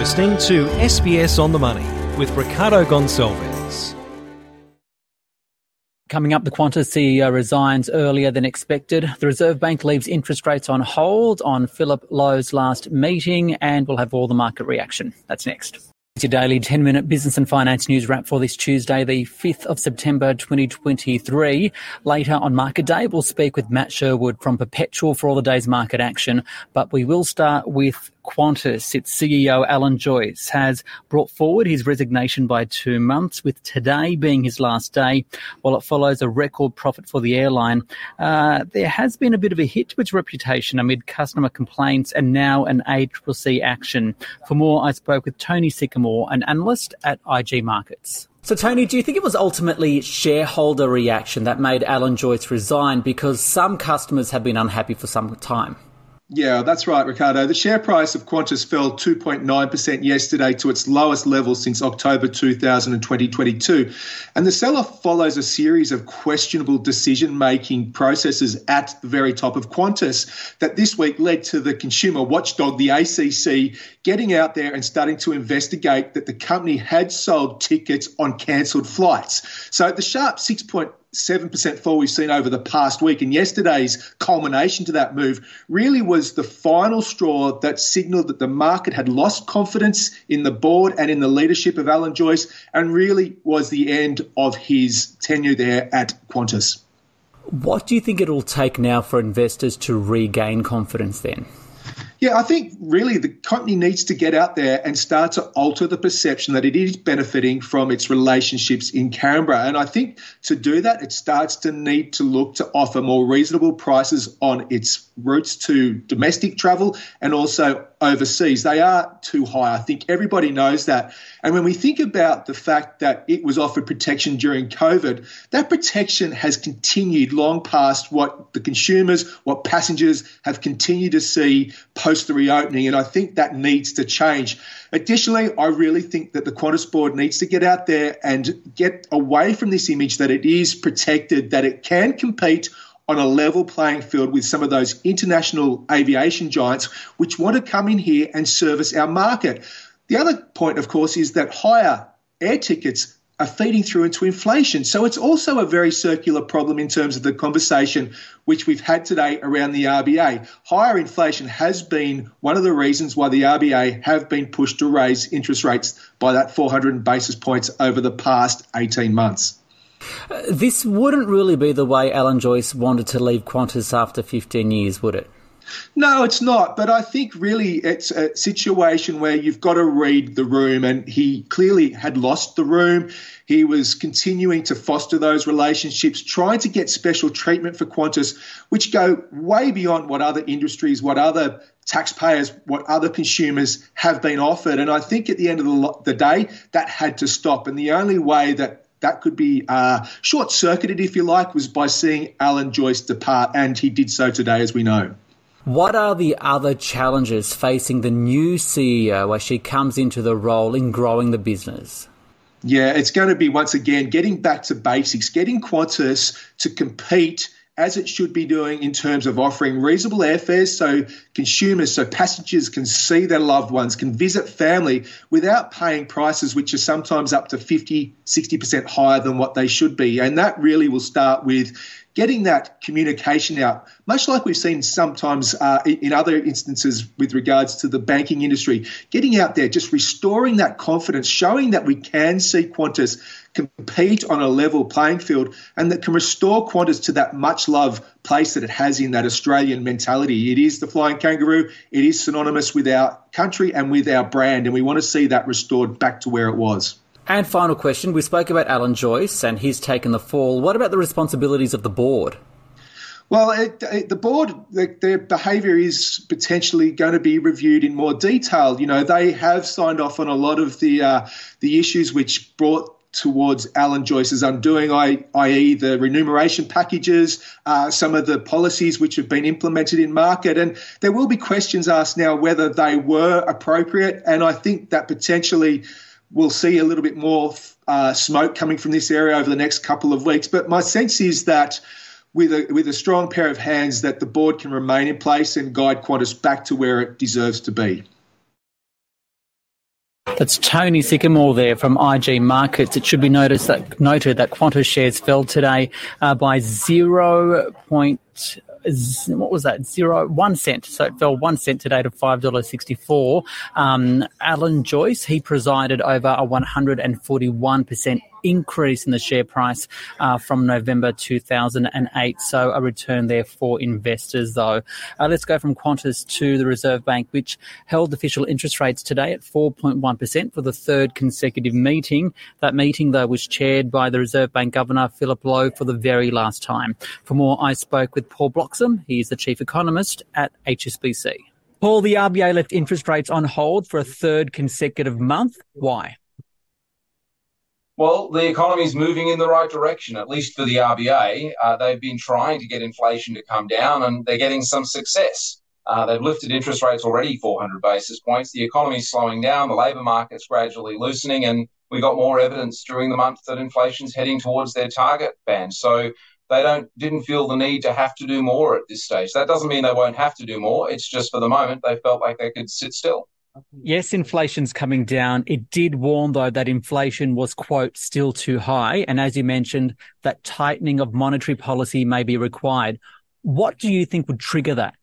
listening to SBS on the Money with Ricardo Gonçalves. Coming up, the Qantas CEO resigns earlier than expected. The Reserve Bank leaves interest rates on hold on Philip Lowe's last meeting, and we'll have all the market reaction. That's next. It's your daily 10 minute business and finance news wrap for this Tuesday, the 5th of September 2023. Later on Market Day, we'll speak with Matt Sherwood from Perpetual for all the day's market action, but we will start with Qantas, its CEO Alan Joyce has brought forward his resignation by two months, with today being his last day, while it follows a record profit for the airline. Uh, there has been a bit of a hit to its reputation amid customer complaints and now an ACCC action. For more, I spoke with Tony Sycamore, an analyst at IG Markets. So, Tony, do you think it was ultimately shareholder reaction that made Alan Joyce resign because some customers have been unhappy for some time? Yeah, that's right, Ricardo. The share price of Qantas fell 2.9% yesterday to its lowest level since October 2022. And the sell off follows a series of questionable decision making processes at the very top of Qantas that this week led to the consumer watchdog, the ACCC, getting out there and starting to investigate that the company had sold tickets on cancelled flights. So the sharp 6. 7% fall we've seen over the past week. And yesterday's culmination to that move really was the final straw that signalled that the market had lost confidence in the board and in the leadership of Alan Joyce and really was the end of his tenure there at Qantas. What do you think it'll take now for investors to regain confidence then? Yeah, I think really the company needs to get out there and start to alter the perception that it is benefiting from its relationships in Canberra. And I think to do that, it starts to need to look to offer more reasonable prices on its routes to domestic travel and also overseas. They are too high. I think everybody knows that. And when we think about the fact that it was offered protection during COVID, that protection has continued long past what the consumers, what passengers have continued to see post the reopening. And I think that needs to change. Additionally, I really think that the Qantas board needs to get out there and get away from this image that it is protected, that it can compete on a level playing field with some of those international aviation giants which want to come in here and service our market. The other point, of course, is that higher air tickets are feeding through into inflation. So it's also a very circular problem in terms of the conversation which we've had today around the RBA. Higher inflation has been one of the reasons why the RBA have been pushed to raise interest rates by that 400 basis points over the past 18 months. Uh, this wouldn't really be the way Alan Joyce wanted to leave Qantas after 15 years, would it? No, it's not. But I think really it's a situation where you've got to read the room, and he clearly had lost the room. He was continuing to foster those relationships, trying to get special treatment for Qantas, which go way beyond what other industries, what other taxpayers, what other consumers have been offered. And I think at the end of the, the day, that had to stop. And the only way that that could be uh, short circuited, if you like, was by seeing Alan Joyce depart, and he did so today, as we know. What are the other challenges facing the new CEO as she comes into the role in growing the business? Yeah, it's going to be once again getting back to basics, getting Qantas to compete as it should be doing in terms of offering reasonable airfares so consumers, so passengers can see their loved ones, can visit family without paying prices which are sometimes up to 50, 60% higher than what they should be. And that really will start with getting that communication out, much like we've seen sometimes uh, in other instances with regards to the banking industry, getting out there, just restoring that confidence, showing that we can see Qantas compete on a level playing field and that can restore Qantas to that much loved place that it has in that Australian mentality. It is the flying kangaroo, it is synonymous with our country and with our brand, and we want to see that restored back to where it was. And final question we spoke about Alan Joyce and he's taken the fall. What about the responsibilities of the board? Well, it, it, the board, the, their behaviour is potentially going to be reviewed in more detail. You know, they have signed off on a lot of the uh, the issues which brought towards Alan Joyce's undoing, i.e., the remuneration packages, uh, some of the policies which have been implemented in market. And there will be questions asked now whether they were appropriate. And I think that potentially we'll see a little bit more uh, smoke coming from this area over the next couple of weeks. But my sense is that with a with a strong pair of hands, that the board can remain in place and guide Qantas back to where it deserves to be. That's Tony Sycamore there from IG Markets. It should be noticed that noted that Qantas shares fell today uh, by zero point what was that? Zero one cent. So it fell one cent today to five dollars sixty four um, alan joyce he presided over a 141% increase in the share price uh, from November 2008. So a return there for investors, though. Uh, let's go from Qantas to the Reserve Bank, which held official interest rates today at 4.1% for the third consecutive meeting. That meeting, though, was chaired by the Reserve Bank Governor Philip Lowe for the very last time. For more, I spoke with Paul Bloxham. He is the chief economist at HSBC. Paul, the RBA left interest rates on hold for a third consecutive month. Why? Well, the economy is moving in the right direction, at least for the RBA. Uh, they've been trying to get inflation to come down and they're getting some success. Uh, they've lifted interest rates already 400 basis points. The economy is slowing down, the labour market's gradually loosening, and we got more evidence during the month that inflation's heading towards their target band. So they don't didn't feel the need to have to do more at this stage. That doesn't mean they won't have to do more. It's just for the moment they felt like they could sit still. Yes, inflation's coming down. It did warn, though, that inflation was, quote, still too high. And as you mentioned, that tightening of monetary policy may be required. What do you think would trigger that?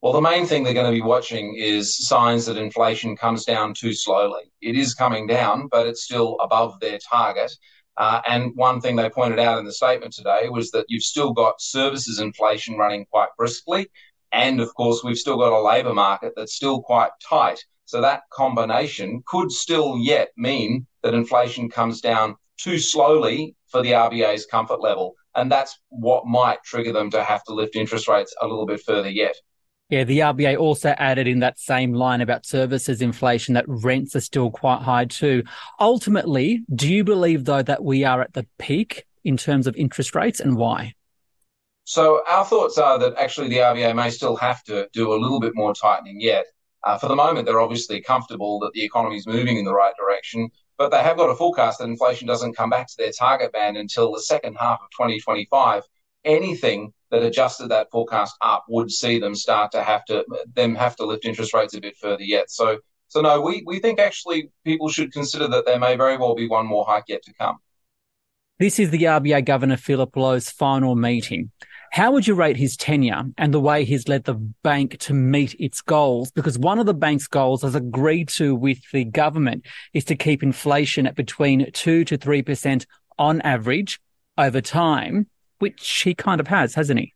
Well, the main thing they're going to be watching is signs that inflation comes down too slowly. It is coming down, but it's still above their target. Uh, and one thing they pointed out in the statement today was that you've still got services inflation running quite briskly. And of course, we've still got a labour market that's still quite tight. So that combination could still yet mean that inflation comes down too slowly for the RBA's comfort level. And that's what might trigger them to have to lift interest rates a little bit further yet. Yeah, the RBA also added in that same line about services inflation that rents are still quite high too. Ultimately, do you believe though that we are at the peak in terms of interest rates and why? So our thoughts are that actually the RBA may still have to do a little bit more tightening yet. Uh, for the moment, they're obviously comfortable that the economy is moving in the right direction, but they have got a forecast that inflation doesn't come back to their target band until the second half of 2025. Anything that adjusted that forecast up would see them start to have to them have to lift interest rates a bit further yet. So so no, we, we think actually people should consider that there may very well be one more hike yet to come. This is the RBA Governor Philip Lowe's final meeting. How would you rate his tenure and the way he's led the bank to meet its goals? Because one of the bank's goals, as agreed to with the government, is to keep inflation at between 2 to 3% on average over time, which he kind of has, hasn't he?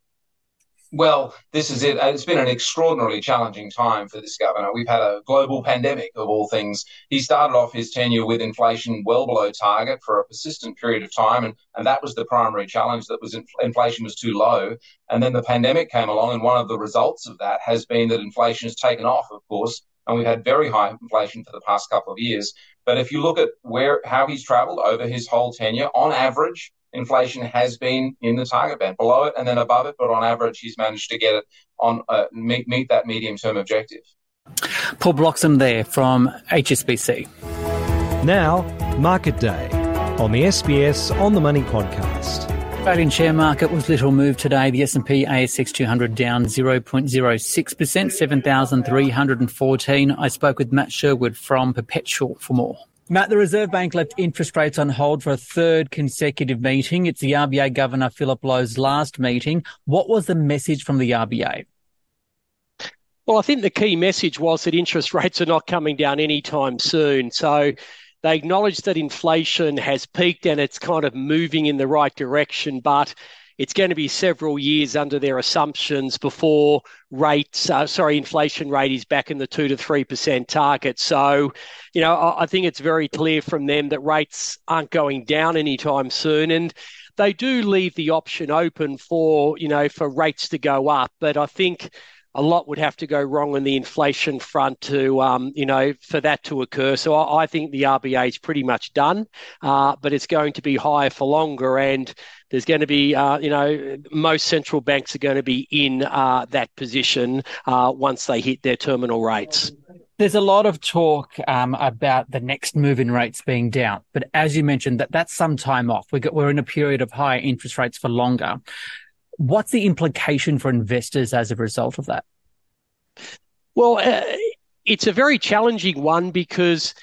Well, this is it. It's been an extraordinarily challenging time for this governor. We've had a global pandemic of all things. He started off his tenure with inflation well below target for a persistent period of time, and, and that was the primary challenge. That was inflation was too low, and then the pandemic came along, and one of the results of that has been that inflation has taken off, of course, and we've had very high inflation for the past couple of years. But if you look at where how he's travelled over his whole tenure, on average, inflation has been in the target band, below it and then above it, but on average, he's managed to get it on uh, meet, meet that medium term objective. Paul Bloxham there from HSBC. Now, Market Day on the SBS On the Money podcast. Australian share market was little moved today. The S&P ASX 200 down 0.06%, 7,314. I spoke with Matt Sherwood from Perpetual for more. Matt, the Reserve Bank left interest rates on hold for a third consecutive meeting. It's the RBA Governor Philip Lowe's last meeting. What was the message from the RBA? Well, I think the key message was that interest rates are not coming down anytime soon. So they acknowledge that inflation has peaked and it's kind of moving in the right direction, but it's going to be several years under their assumptions before rates, uh, sorry, inflation rate is back in the two to three percent target. So, you know, I, I think it's very clear from them that rates aren't going down anytime soon, and they do leave the option open for you know for rates to go up. But I think a lot would have to go wrong on the inflation front to, um, you know, for that to occur. So I, I think the RBA is pretty much done, uh, but it's going to be higher for longer, and there's going to be, uh, you know, most central banks are going to be in uh, that position uh, once they hit their terminal rates. There's a lot of talk um, about the next move in rates being down, but as you mentioned, that that's some time off. We we're in a period of higher interest rates for longer. What's the implication for investors as a result of that? Well, uh, it's a very challenging one because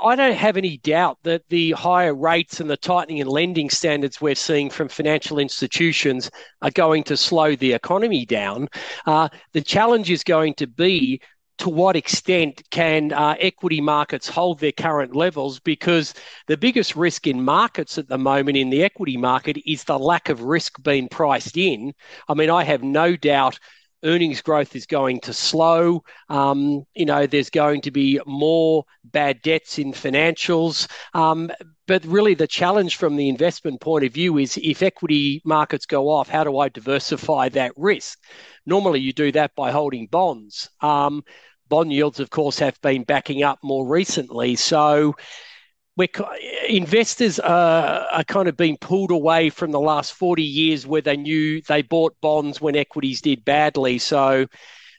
I don't have any doubt that the higher rates and the tightening in lending standards we're seeing from financial institutions are going to slow the economy down. Uh, the challenge is going to be to what extent can uh, equity markets hold their current levels? Because the biggest risk in markets at the moment in the equity market is the lack of risk being priced in. I mean, I have no doubt earnings growth is going to slow. Um, you know, there's going to be more bad debts in financials. Um, but really, the challenge from the investment point of view is if equity markets go off, how do I diversify that risk? Normally, you do that by holding bonds. Um, bond yields, of course, have been backing up more recently. So, we're, investors are, are kind of being pulled away from the last 40 years where they knew they bought bonds when equities did badly. So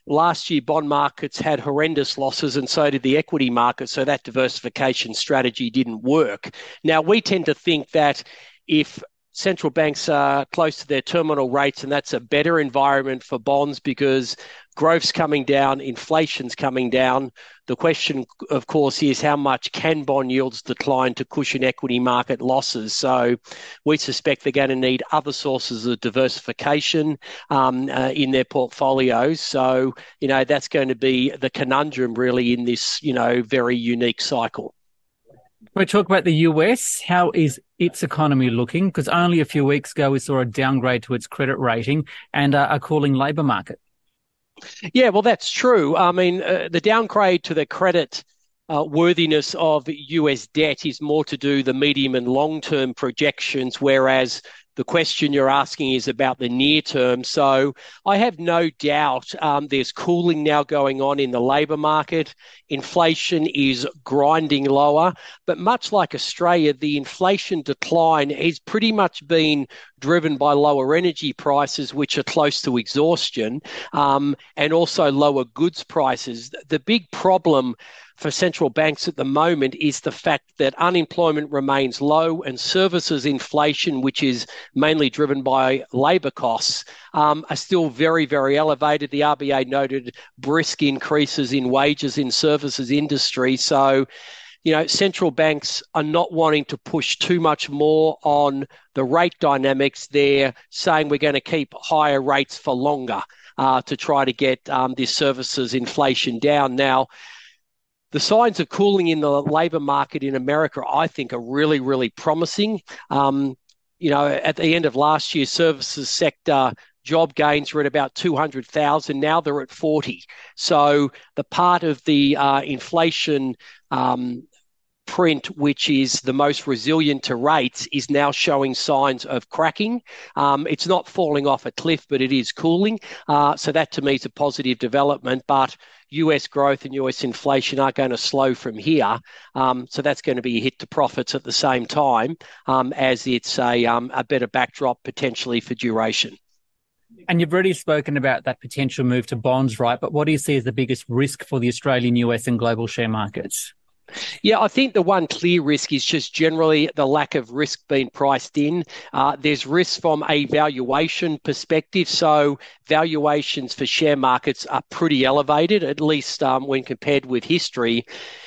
last year, bond markets had horrendous losses, and so did the equity market. So that diversification strategy didn't work. Now, we tend to think that if central banks are close to their terminal rates, and that's a better environment for bonds because growth's coming down, inflation's coming down. The question, of course, is how much can bond yields decline to cushion equity market losses? So we suspect they're going to need other sources of diversification um, uh, in their portfolios. So, you know, that's going to be the conundrum really in this, you know, very unique cycle. We talk about the US. How is its economy looking? Because only a few weeks ago we saw a downgrade to its credit rating and uh, a cooling labour market. Yeah, well, that's true. I mean, uh, the downgrade to the credit uh, worthiness of US debt is more to do the medium and long term projections, whereas the question you're asking is about the near term. So I have no doubt um, there's cooling now going on in the labour market. Inflation is grinding lower. But much like Australia, the inflation decline has pretty much been driven by lower energy prices, which are close to exhaustion, um, and also lower goods prices. The big problem for central banks at the moment is the fact that unemployment remains low and services inflation, which is mainly driven by labour costs, um, are still very, very elevated. The RBA noted brisk increases in wages in services industry. So, you know, central banks are not wanting to push too much more on the rate dynamics. They're saying we're going to keep higher rates for longer uh, to try to get um, this services inflation down. Now, the signs of cooling in the labour market in America, I think, are really, really promising. Um, you know, at the end of last year, services sector job gains were at about 200,000. Now they're at 40. So the part of the uh, inflation um, print, which is the most resilient to rates, is now showing signs of cracking. Um, it's not falling off a cliff, but it is cooling. Uh, so that to me is a positive development. But US growth and US inflation are going to slow from here. Um, so that's going to be a hit to profits at the same time um, as it's a, um, a better backdrop potentially for duration. And you've already spoken about that potential move to bonds, right? But what do you see as the biggest risk for the Australian, US, and global share markets? Yeah, I think the one clear risk is just generally the lack of risk being priced in. Uh, there's risk from a valuation perspective. So, valuations for share markets are pretty elevated, at least um, when compared with history.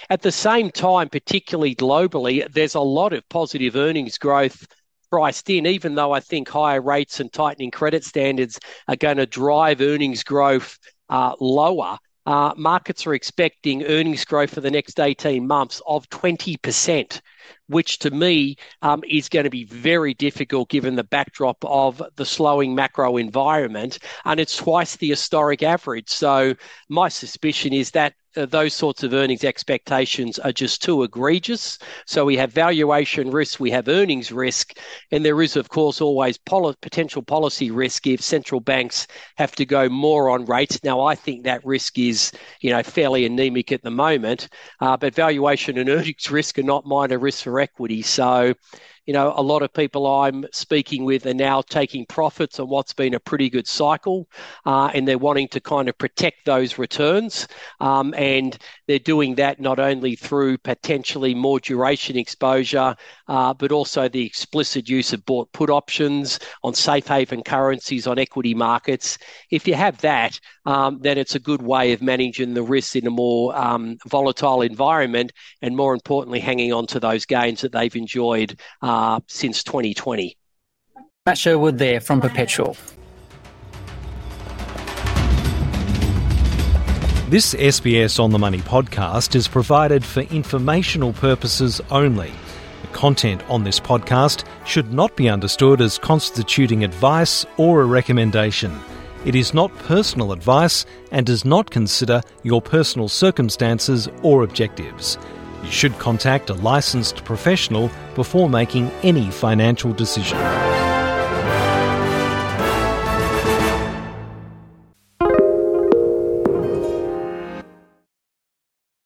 At the same time, particularly globally, there's a lot of positive earnings growth priced in, even though I think higher rates and tightening credit standards are going to drive earnings growth uh, lower Uh, markets are expecting earnings growth for the next 18 months of 20%, which to me um, is going to be very difficult given the backdrop of the slowing macro environment. And it's twice the historic average. So my suspicion is that uh, those sorts of earnings expectations are just too egregious. So we have valuation risk, we have earnings risk, and there is, of course, always poli- potential policy risk if central banks have to go more on rates. Now, I think that risk is, you know, fairly anemic at the moment, uh, but valuation and earnings risk are not minor risks for equity. So, you know, a lot of people I'm speaking with are now taking profits on what's been a pretty good cycle, uh, and they're wanting to kind of protect those returns. Um, and they're doing that not only through potentially more duration exposure, uh, but also the explicit use of bought put options on safe haven currencies on equity markets. If you have that, um, then it's a good way of managing the risk in a more um, volatile environment, and more importantly, hanging on to those gains that they've enjoyed. Uh, uh, since 2020. Matt Sherwood there from Perpetual. This SBS On the Money podcast is provided for informational purposes only. The content on this podcast should not be understood as constituting advice or a recommendation. It is not personal advice and does not consider your personal circumstances or objectives. You should contact a licensed professional before making any financial decision.